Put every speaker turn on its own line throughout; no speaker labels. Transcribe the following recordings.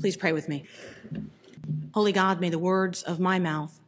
Please pray with me. Holy God, may the words of my mouth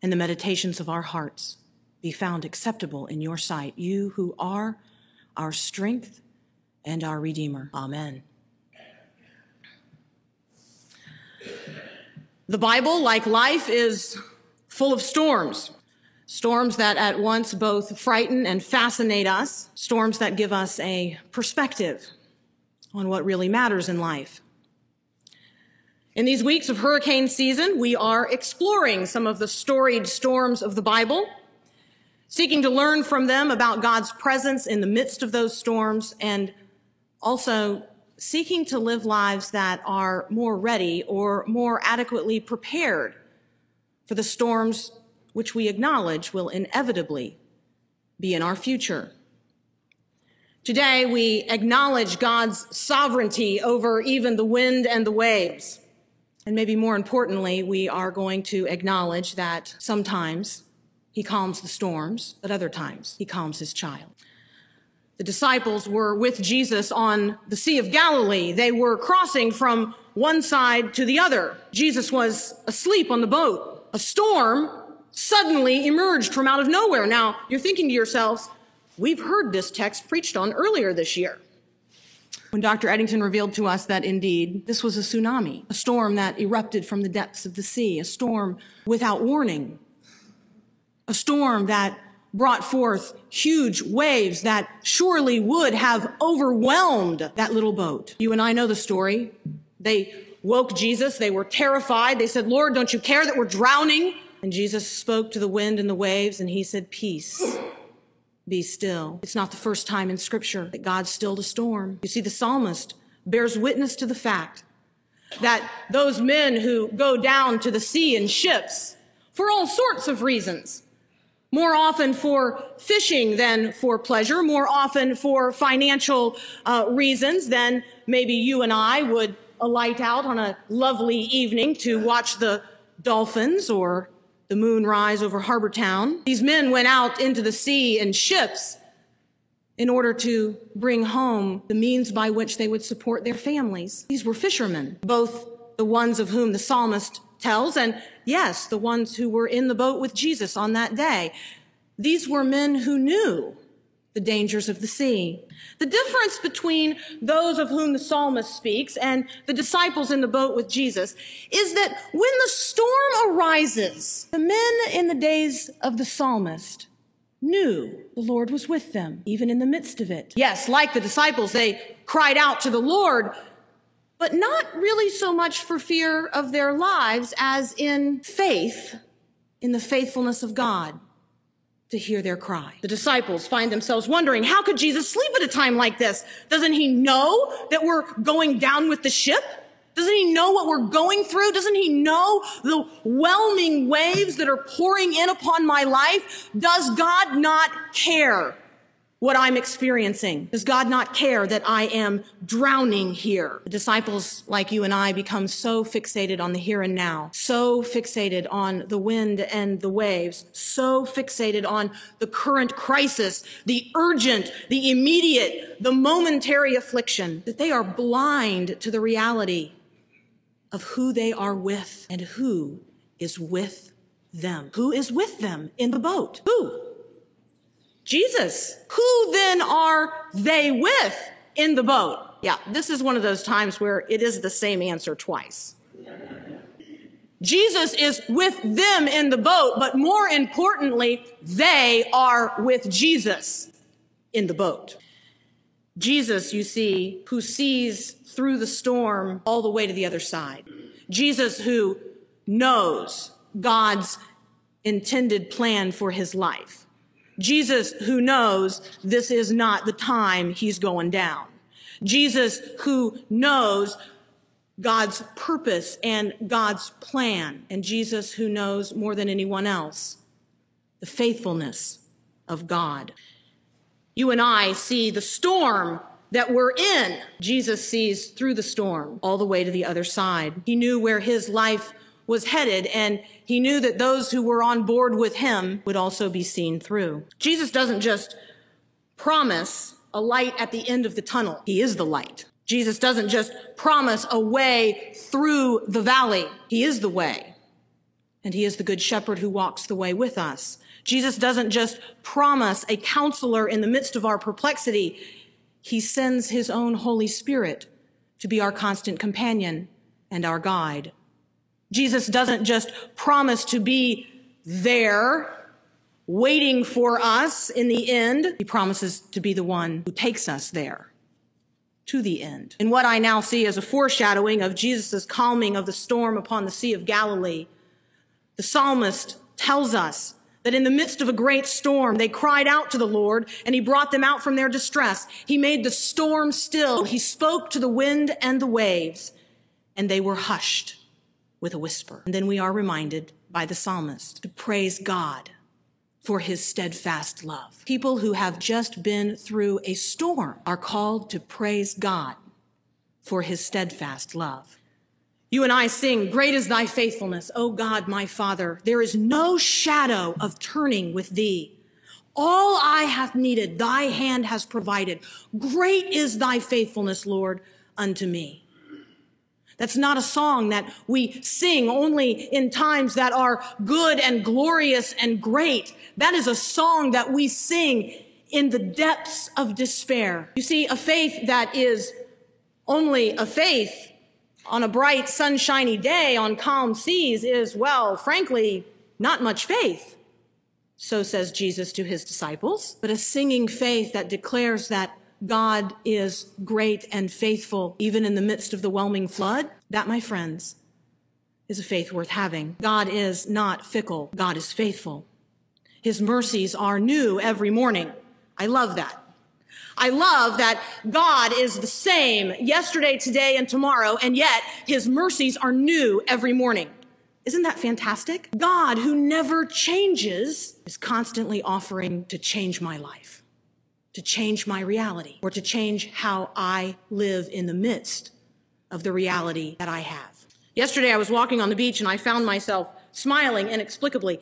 and the meditations of our hearts be found acceptable in your sight, you who are our strength and our Redeemer. Amen. The Bible, like life, is full of storms. Storms that at once both frighten and fascinate us, storms that give us a perspective on what really matters in life. In these weeks of hurricane season, we are exploring some of the storied storms of the Bible, seeking to learn from them about God's presence in the midst of those storms, and also seeking to live lives that are more ready or more adequately prepared for the storms which we acknowledge will inevitably be in our future. Today, we acknowledge God's sovereignty over even the wind and the waves. And maybe more importantly, we are going to acknowledge that sometimes he calms the storms, but other times he calms his child. The disciples were with Jesus on the Sea of Galilee. They were crossing from one side to the other. Jesus was asleep on the boat. A storm suddenly emerged from out of nowhere. Now, you're thinking to yourselves, we've heard this text preached on earlier this year when Dr. Eddington revealed to us that indeed this was a tsunami, a storm that erupted from the depths of the sea, a storm without warning, a storm that brought forth huge waves that surely would have overwhelmed that little boat. You and I know the story. They woke Jesus. They were terrified. They said, Lord, don't you care that we're drowning? And Jesus spoke to the wind and the waves and he said, peace be still. It's not the first time in scripture that God stilled a storm. You see, the psalmist bears witness to the fact that those men who go down to the sea in ships for all sorts of reasons, more often for fishing than for pleasure, more often for financial uh, reasons than maybe you and I would alight out on a lovely evening to watch the dolphins or the moon rise over Harbour Town. These men went out into the sea in ships in order to bring home the means by which they would support their families. These were fishermen, both the ones of whom the psalmist tells, and yes, the ones who were in the boat with Jesus on that day. These were men who knew the dangers of the sea. The difference between those of whom the psalmist speaks and the disciples in the boat with Jesus is that when the storm arises, the men in the days of the psalmist knew the Lord was with them, even in the midst of it. Yes, like the disciples, they cried out to the Lord, but not really so much for fear of their lives as in faith in the faithfulness of God to hear their cry. The disciples find themselves wondering, how could Jesus sleep at a time like this? Doesn't he know that we're going down with the ship? Doesn't he know what we're going through? Doesn't he know the whelming waves that are pouring in upon my life? Does God not care? What I'm experiencing? Does God not care that I am drowning here? The disciples, like you and I, become so fixated on the here and now, so fixated on the wind and the waves, so fixated on the current crisis, the urgent, the immediate, the momentary affliction, that they are blind to the reality of who they are with and who is with them. Who is with them in the boat? Who? Jesus. Who then are they with in the boat? Yeah, this is one of those times where it is the same answer twice. Jesus is with them in the boat, but more importantly, they are with Jesus in the boat. Jesus, you see, who sees through the storm all the way to the other side. Jesus who knows God's intended plan for his life. Jesus who knows this is not the time he's going down. Jesus who knows God's purpose and God's plan. And Jesus who knows more than anyone else the faithfulness of God. You and I see the storm that we're in. Jesus sees through the storm all the way to the other side. He knew where his life was headed, and he knew that those who were on board with him would also be seen through. Jesus doesn't just promise a light at the end of the tunnel. He is the light. Jesus doesn't just promise a way through the valley. He is the way. And he is the good shepherd who walks the way with us. Jesus doesn't just promise a counselor in the midst of our perplexity. He sends his own Holy Spirit to be our constant companion and our guide. Jesus doesn't just promise to be there waiting for us in the end. He promises to be the one who takes us there to the end. In what I now see as a foreshadowing of Jesus' calming of the storm upon the Sea of Galilee, the psalmist tells us that in the midst of a great storm, they cried out to the Lord and he brought them out from their distress. He made the storm still. He spoke to the wind and the waves and they were hushed with a whisper. And then we are reminded by the psalmist to praise God for his steadfast love. People who have just been through a storm are called to praise God for his steadfast love. You and I sing, Great is thy faithfulness, O God, my Father. There is no shadow of turning with thee. All I have needed, thy hand has provided. Great is thy faithfulness, Lord, unto me. That's not a song that we sing only in times that are good and glorious and great. That is a song that we sing in the depths of despair. You see, a faith that is only a faith on a bright, sunshiny day on calm seas is, well, frankly, not much faith. So says Jesus to his disciples. But a singing faith that declares that God is great and faithful, even in the midst of the whelming flood, that, my friends, is a faith worth having. God is not fickle. God is faithful. His mercies are new every morning. I love that. I love that God is the same yesterday, today, and tomorrow, and yet his mercies are new every morning. Isn't that fantastic? God, who never changes, is constantly offering to change my life, to change my reality, or to change how I live in the midst of the reality that I have. Yesterday, I was walking on the beach and I found myself smiling inexplicably.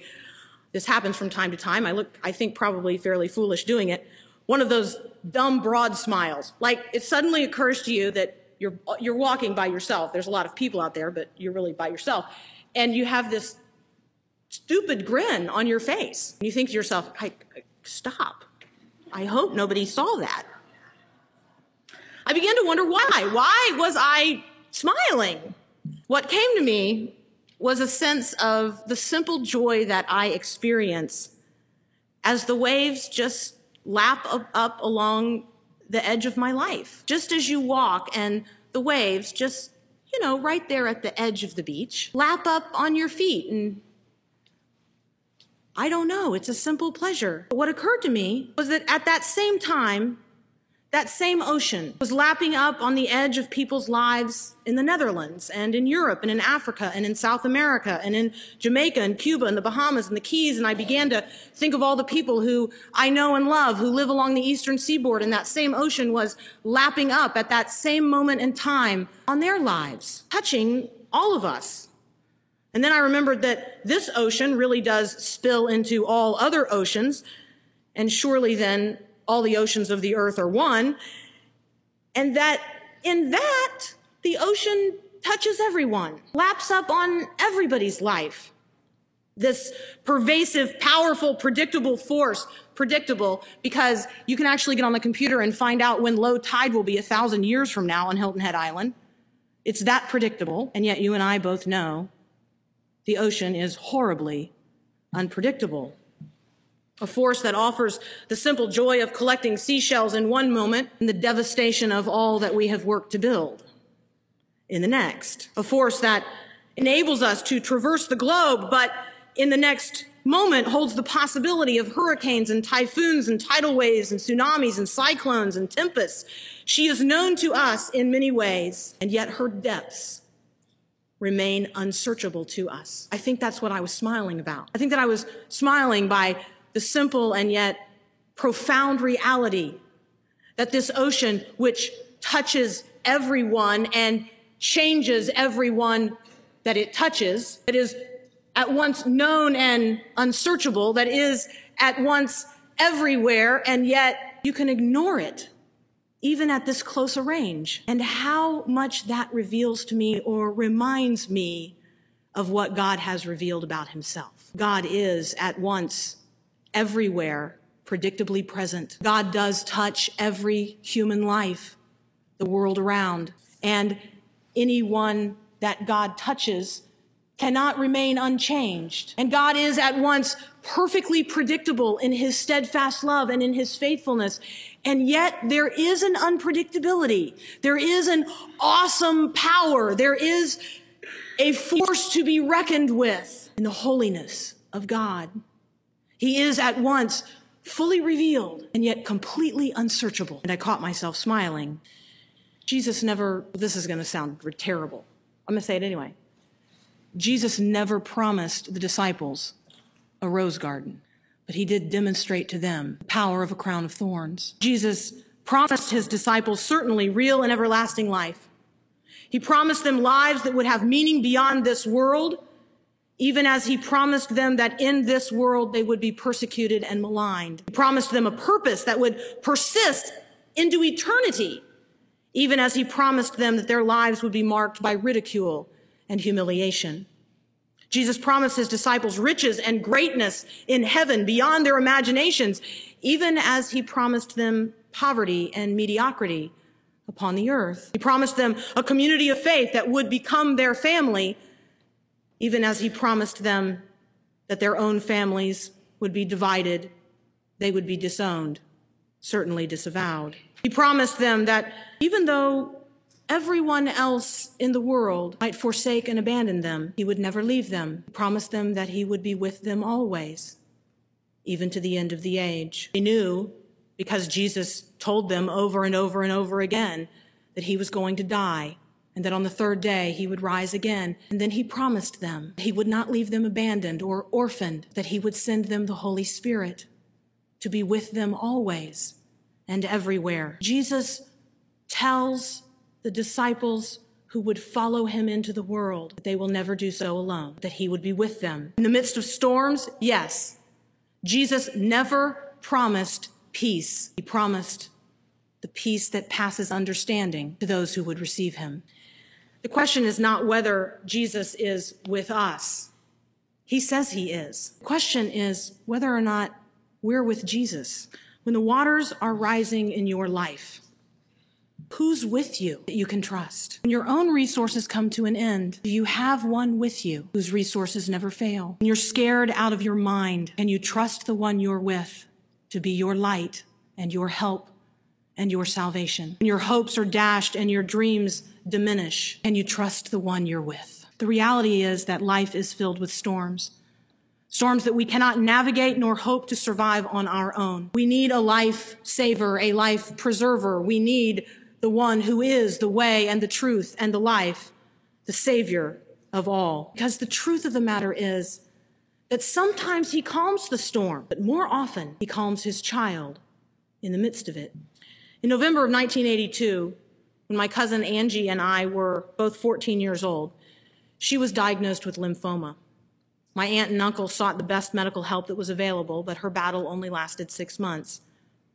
This happens from time to time. I look, I think, probably fairly foolish doing it one of those dumb, broad smiles. Like it suddenly occurs to you that you're, you're walking by yourself. There's a lot of people out there, but you're really by yourself. And you have this stupid grin on your face. You think to yourself, I, stop. I hope nobody saw that. I began to wonder why. Why was I smiling? What came to me was a sense of the simple joy that I experience as the waves just lap up, up along the edge of my life. Just as you walk and the waves just, you know, right there at the edge of the beach, lap up on your feet and I don't know, it's a simple pleasure. But what occurred to me was that at that same time, that same ocean was lapping up on the edge of people's lives in the Netherlands and in Europe and in Africa and in South America and in Jamaica and Cuba and the Bahamas and the Keys. And I began to think of all the people who I know and love who live along the eastern seaboard. And that same ocean was lapping up at that same moment in time on their lives, touching all of us. And then I remembered that this ocean really does spill into all other oceans. And surely then all the oceans of the earth are one, and that in that, the ocean touches everyone, laps up on everybody's life. This pervasive, powerful, predictable force, predictable because you can actually get on the computer and find out when low tide will be a thousand years from now on Hilton Head Island. It's that predictable, and yet you and I both know the ocean is horribly unpredictable a force that offers the simple joy of collecting seashells in one moment and the devastation of all that we have worked to build in the next. A force that enables us to traverse the globe, but in the next moment holds the possibility of hurricanes and typhoons and tidal waves and tsunamis and cyclones and tempests. She is known to us in many ways, and yet her depths remain unsearchable to us. I think that's what I was smiling about. I think that I was smiling by the simple and yet profound reality that this ocean, which touches everyone and changes everyone that it touches, that is at once known and unsearchable, that is at once everywhere, and yet you can ignore it even at this close a range, and how much that reveals to me or reminds me of what God has revealed about himself. God is at once everywhere, predictably present. God does touch every human life, the world around, and anyone that God touches cannot remain unchanged. And God is at once perfectly predictable in his steadfast love and in his faithfulness. And yet there is an unpredictability. There is an awesome power. There is a force to be reckoned with in the holiness of God. He is at once fully revealed and yet completely unsearchable. And I caught myself smiling. Jesus never, this is going to sound terrible. I'm going to say it anyway. Jesus never promised the disciples a rose garden, but he did demonstrate to them the power of a crown of thorns. Jesus promised his disciples certainly real and everlasting life. He promised them lives that would have meaning beyond this world, even as he promised them that in this world they would be persecuted and maligned. He promised them a purpose that would persist into eternity, even as he promised them that their lives would be marked by ridicule and humiliation. Jesus promised his disciples riches and greatness in heaven beyond their imaginations, even as he promised them poverty and mediocrity upon the earth. He promised them a community of faith that would become their family, even as he promised them that their own families would be divided, they would be disowned, certainly disavowed. He promised them that even though everyone else in the world might forsake and abandon them, he would never leave them. He promised them that he would be with them always, even to the end of the age. They knew, because Jesus told them over and over and over again, that he was going to die and that on the third day he would rise again. And then he promised them he would not leave them abandoned or orphaned, that he would send them the Holy Spirit to be with them always and everywhere. Jesus tells the disciples who would follow him into the world, that they will never do so alone, that he would be with them. In the midst of storms, yes, Jesus never promised peace. He promised the peace that passes understanding to those who would receive him. The question is not whether Jesus is with us. He says he is. The question is whether or not we're with Jesus. When the waters are rising in your life, Who's with you that you can trust? When your own resources come to an end, do you have one with you whose resources never fail? When you're scared out of your mind, can you trust the one you're with to be your light and your help and your salvation? When your hopes are dashed and your dreams diminish, can you trust the one you're with? The reality is that life is filled with storms. Storms that we cannot navigate nor hope to survive on our own. We need a life saver, a life preserver. We need the one who is the way and the truth and the life, the Savior of all. Because the truth of the matter is that sometimes he calms the storm, but more often he calms his child in the midst of it. In November of 1982, when my cousin Angie and I were both 14 years old, she was diagnosed with lymphoma. My aunt and uncle sought the best medical help that was available, but her battle only lasted six months.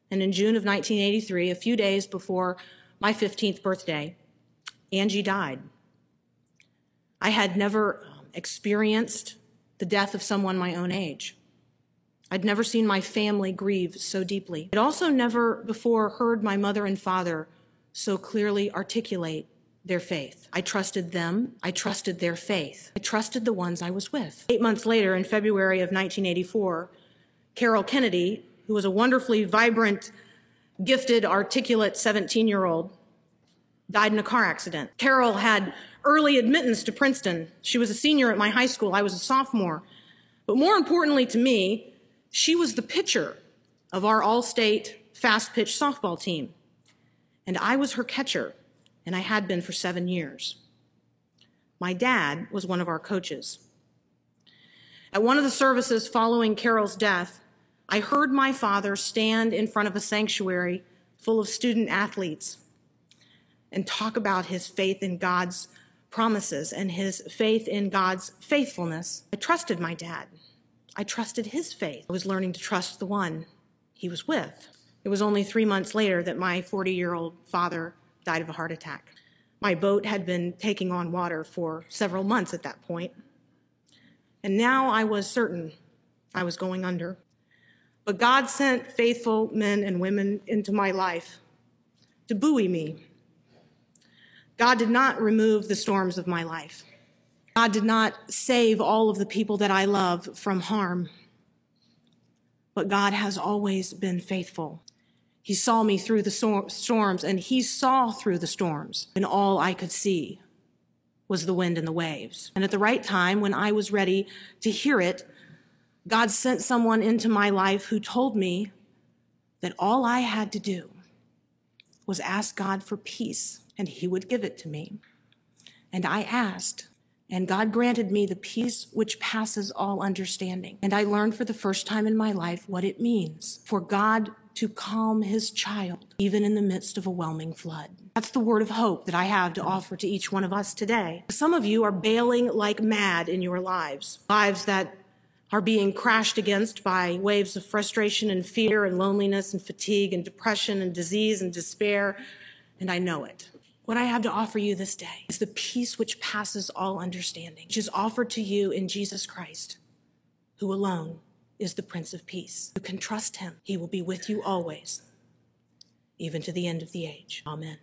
And in June of 1983, a few days before my 15th birthday, Angie died. I had never um, experienced the death of someone my own age. I'd never seen my family grieve so deeply. I'd also never before heard my mother and father so clearly articulate their faith. I trusted them. I trusted their faith. I trusted the ones I was with. Eight months later, in February of 1984, Carol Kennedy, who was a wonderfully vibrant gifted, articulate 17 year old, died in a car accident. Carol had early admittance to Princeton. She was a senior at my high school. I was a sophomore. But more importantly to me, she was the pitcher of our all state fast pitch softball team. And I was her catcher, and I had been for seven years. My dad was one of our coaches. At one of the services following Carol's death, I heard my father stand in front of a sanctuary full of student athletes and talk about his faith in God's promises and his faith in God's faithfulness. I trusted my dad. I trusted his faith. I was learning to trust the one he was with. It was only three months later that my 40 year old father died of a heart attack. My boat had been taking on water for several months at that point, and now I was certain I was going under. But God sent faithful men and women into my life to buoy me. God did not remove the storms of my life. God did not save all of the people that I love from harm. But God has always been faithful. He saw me through the storms, and He saw through the storms, and all I could see was the wind and the waves. And at the right time, when I was ready to hear it, God sent someone into my life who told me that all I had to do was ask God for peace, and He would give it to me. And I asked, and God granted me the peace which passes all understanding. And I learned for the first time in my life what it means for God to calm his child, even in the midst of a whelming flood. That's the word of hope that I have to offer to each one of us today. Some of you are bailing like mad in your lives, lives that are being crashed against by waves of frustration and fear and loneliness and fatigue and depression and disease and despair. And I know it. What I have to offer you this day is the peace which passes all understanding, which is offered to you in Jesus Christ, who alone is the Prince of Peace. You can trust him. He will be with you always, even to the end of the age. Amen.